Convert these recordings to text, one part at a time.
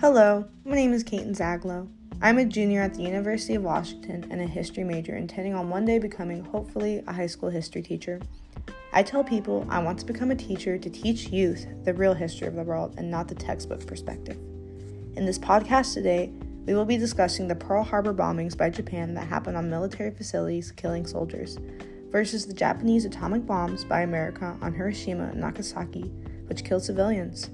Hello, my name is Kaiten Zaglow. I'm a junior at the University of Washington and a history major, intending on one day becoming, hopefully, a high school history teacher. I tell people I want to become a teacher to teach youth the real history of the world and not the textbook perspective. In this podcast today, we will be discussing the Pearl Harbor bombings by Japan that happened on military facilities killing soldiers versus the Japanese atomic bombs by America on Hiroshima and Nagasaki, which killed civilians.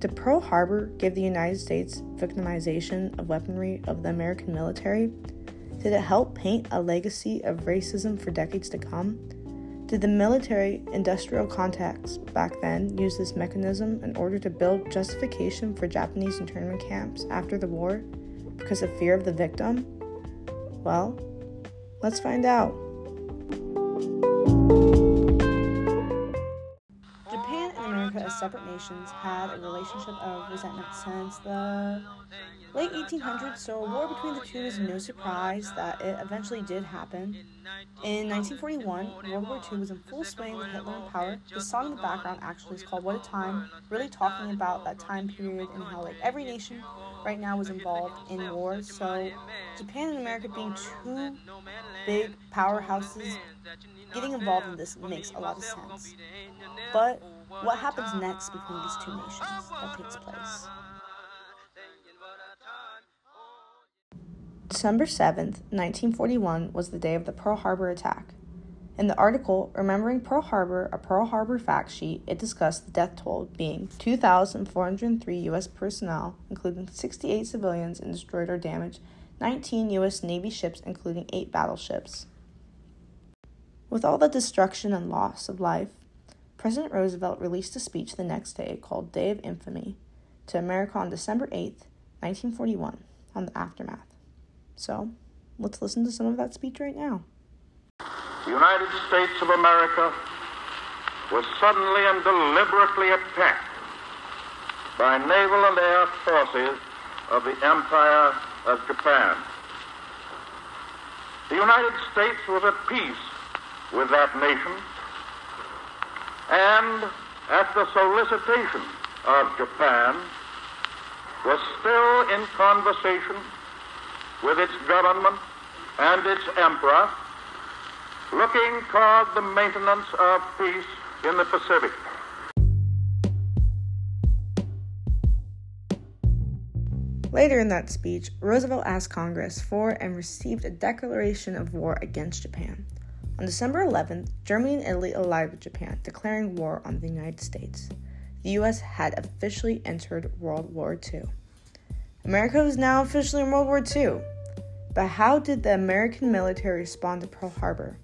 Did Pearl Harbor give the United States victimization of weaponry of the American military? Did it help paint a legacy of racism for decades to come? Did the military industrial complex back then use this mechanism in order to build justification for Japanese internment camps after the war because of fear of the victim? Well, let's find out. Separate nations had a relationship of resentment since the late 1800s, so a war between the two is no surprise that it eventually did happen. In 1941, World War II was in full swing with Hitler in power. The song in the background actually is called What a Time, really talking about that time period and how like every nation right now was involved in war. So Japan and America being two big powerhouses, getting involved in this makes a lot of sense. But what happens next between these two nations that takes place? December 7th, 1941 was the day of the Pearl Harbor attack. In the article, Remembering Pearl Harbor, a Pearl Harbor fact sheet, it discussed the death toll being 2,403 U.S. personnel, including 68 civilians, and destroyed or damaged 19 U.S. Navy ships, including 8 battleships. With all the destruction and loss of life, President Roosevelt released a speech the next day called Day of Infamy to America on December 8, 1941, on the aftermath. So, let's listen to some of that speech right now. The United States of America was suddenly and deliberately attacked by naval and air forces of the Empire of Japan. The United States was at peace with that nation and at the solicitation of Japan, was still in conversation with its government and its emperor, looking toward the maintenance of peace in the Pacific. Later in that speech, Roosevelt asked Congress for and received a declaration of war against Japan. On December 11th, Germany and Italy allied with Japan, declaring war on the United States. The US had officially entered World War II. America was now officially in World War II. But how did the American military respond to Pearl Harbor?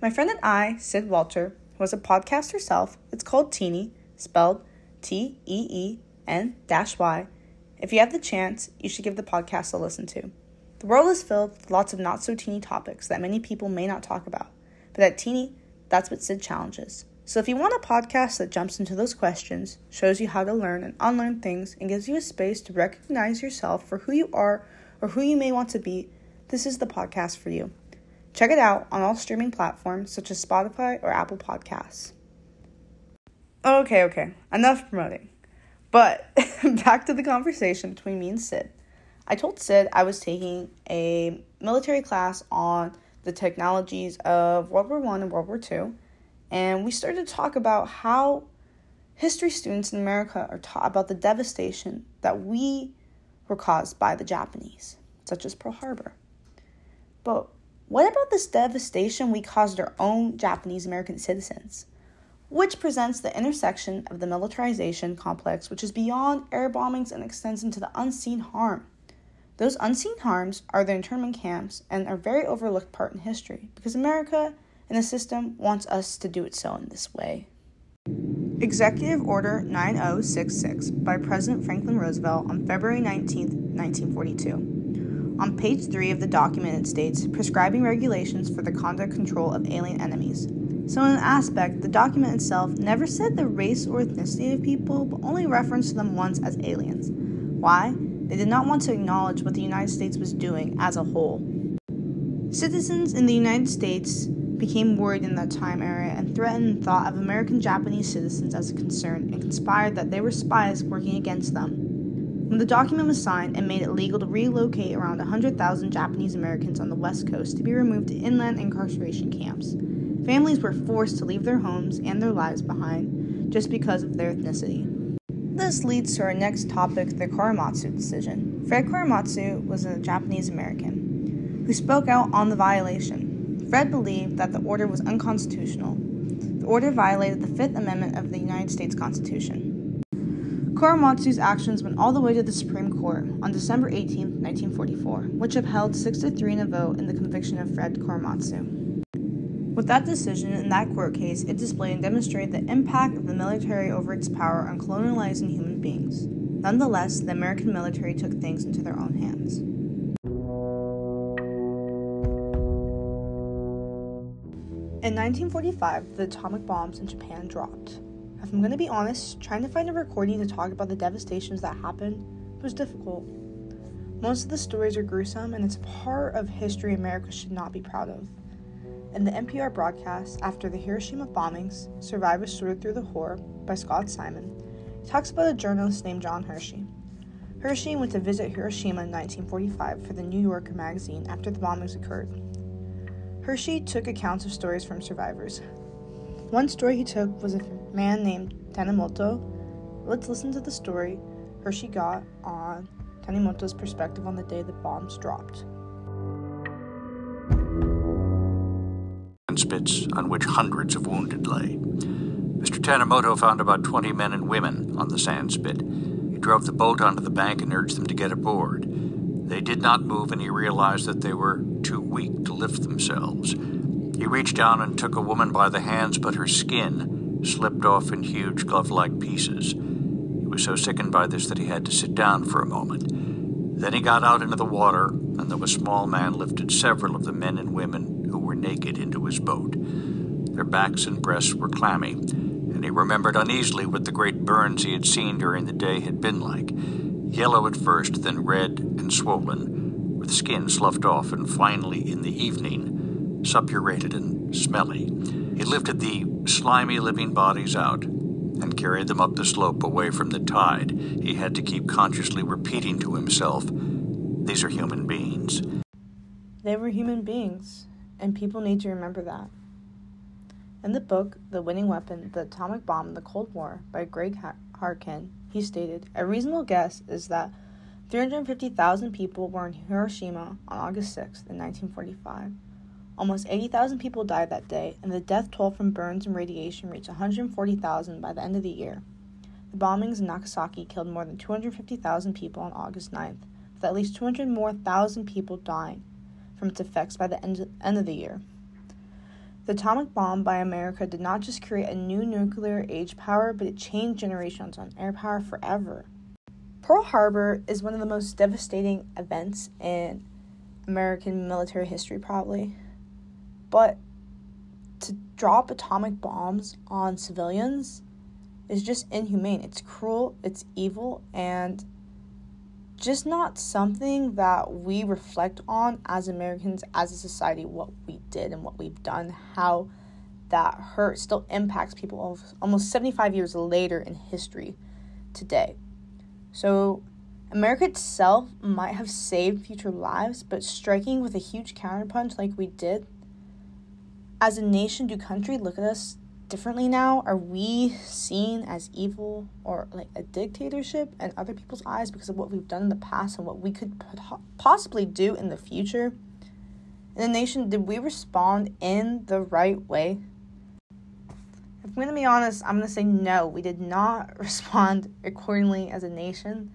My friend and I, Sid Walter, who has a podcast herself, it's called Teeny, spelled T E E N Y. If you have the chance, you should give the podcast a listen to. The world is filled with lots of not so teeny topics that many people may not talk about. But at Teeny, that's what Sid challenges. So if you want a podcast that jumps into those questions, shows you how to learn and unlearn things, and gives you a space to recognize yourself for who you are or who you may want to be, this is the podcast for you. Check it out on all streaming platforms such as Spotify or Apple Podcasts. Okay, okay, enough promoting. But back to the conversation between me and Sid. I told Sid I was taking a military class on the technologies of World War One and World War Two, and we started to talk about how history students in America are taught about the devastation that we were caused by the Japanese, such as Pearl Harbor. But what about this devastation we caused our own Japanese American citizens? Which presents the intersection of the militarization complex, which is beyond air bombings and extends into the unseen harm those unseen harms are the internment camps and are very overlooked part in history because America and the system wants us to do it so in this way. Executive Order 9066 by President Franklin Roosevelt on February 19, 1942. On page 3 of the document, it states prescribing regulations for the conduct control of alien enemies. So, in an aspect, the document itself never said the race or ethnicity of people, but only referenced them once as aliens. Why? They did not want to acknowledge what the United States was doing as a whole. Citizens in the United States became worried in that time era and threatened the thought of American Japanese citizens as a concern and conspired that they were spies working against them. When the document was signed, it made it legal to relocate around 100,000 Japanese Americans on the West Coast to be removed to inland incarceration camps. Families were forced to leave their homes and their lives behind just because of their ethnicity. This leads to our next topic the Korematsu decision. Fred Korematsu was a Japanese American who spoke out on the violation. Fred believed that the order was unconstitutional. The order violated the Fifth Amendment of the United States Constitution. Korematsu's actions went all the way to the Supreme Court on December 18, 1944, which upheld 6 to 3 in a vote in the conviction of Fred Korematsu. With that decision in that court case, it displayed and demonstrated the impact of the military over its power on colonializing human beings. Nonetheless, the American military took things into their own hands. In 1945, the atomic bombs in Japan dropped. If I'm going to be honest, trying to find a recording to talk about the devastations that happened was difficult. Most of the stories are gruesome, and it's a part of history America should not be proud of. In the NPR broadcast after the Hiroshima bombings, Survivors Sorted Through the Horror by Scott Simon, he talks about a journalist named John Hersey. Hersey went to visit Hiroshima in 1945 for the New Yorker magazine after the bombings occurred. Hersey took accounts of stories from survivors. One story he took was a man named Tanimoto. Let's listen to the story Hersey got on Tanimoto's perspective on the day the bombs dropped. Spits on which hundreds of wounded lay. Mr. Tanimoto found about 20 men and women on the sand spit. He drove the boat onto the bank and urged them to get aboard. They did not move, and he realized that they were too weak to lift themselves. He reached down and took a woman by the hands, but her skin slipped off in huge glove like pieces. He was so sickened by this that he had to sit down for a moment. Then he got out into the water, and the small man lifted several of the men and women were naked into his boat. Their backs and breasts were clammy, and he remembered uneasily what the great burns he had seen during the day had been like yellow at first, then red and swollen, with skin sloughed off, and finally, in the evening, suppurated and smelly. He lifted the slimy living bodies out and carried them up the slope away from the tide. He had to keep consciously repeating to himself, These are human beings. They were human beings and people need to remember that. In the book, The Winning Weapon The Atomic Bomb in the Cold War by Gregg Herken, he stated A reasonable guess is that 350,000 people were in Hiroshima on August 6, in 1945. Almost 80,000 people died that day, and the death toll from burns and radiation reached 140,000 by the end of the year. The bombings in Nagasaki killed more than 250,000 people on August 9th, with at least 200 more thousand people dying from its effects by the end, end of the year. The atomic bomb by America did not just create a new nuclear age power, but it changed generations on air power forever. Pearl Harbor is one of the most devastating events in American military history, probably. But to drop atomic bombs on civilians is just inhumane. It's cruel, it's evil, and just not something that we reflect on as Americans, as a society, what we did and what we've done, how that hurt still impacts people almost 75 years later in history today. So, America itself might have saved future lives, but striking with a huge counterpunch like we did, as a nation, do country look at us differently now? Are we seen as evil or like a dictatorship in other people's eyes because of what we've done in the past and what we could possibly do in the future? In the nation, did we respond in the right way? If I'm going to be honest, I'm going to say no. We did not respond accordingly as a nation.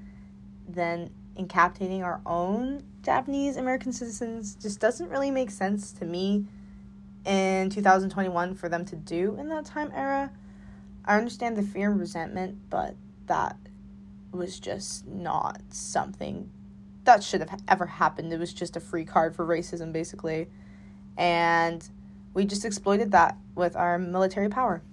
Then incapitating our own Japanese American citizens just doesn't really make sense to me in 2021 for them to do in that time era. I understand the fear and resentment, but that was just not something that should have ever happened. It was just a free card for racism, basically. And we just exploited that with our military power.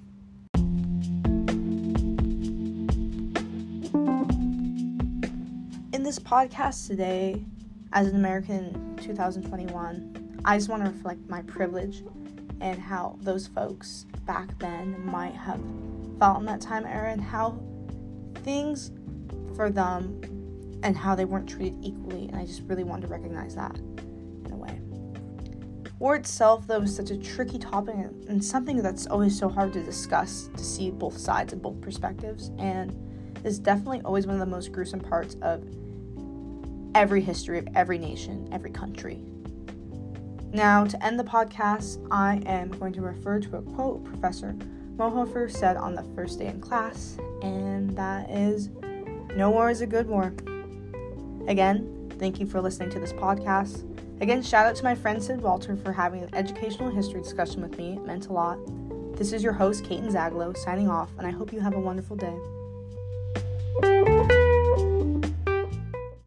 In this podcast today, as an American in 2021, I just want to reflect my privilege and how those folks back then might have felt in that time era and how things for them and how they weren't treated equally. And I just really wanted to recognize that in a way. War itself, though, is such a tricky topic and something that's always so hard to discuss to see both sides and both perspectives. And is definitely always one of the most gruesome parts of every history of every nation, every country. Now, to end the podcast, I am going to refer to a quote Professor Mohofer said on the first day in class, and that is No war is a good war. Again, thank you for listening to this podcast. Again, shout out to my friend Sid Walter for having an educational history discussion with me. It meant a lot. This is your host, Kate Zaglo, signing off, and I hope you have a wonderful day.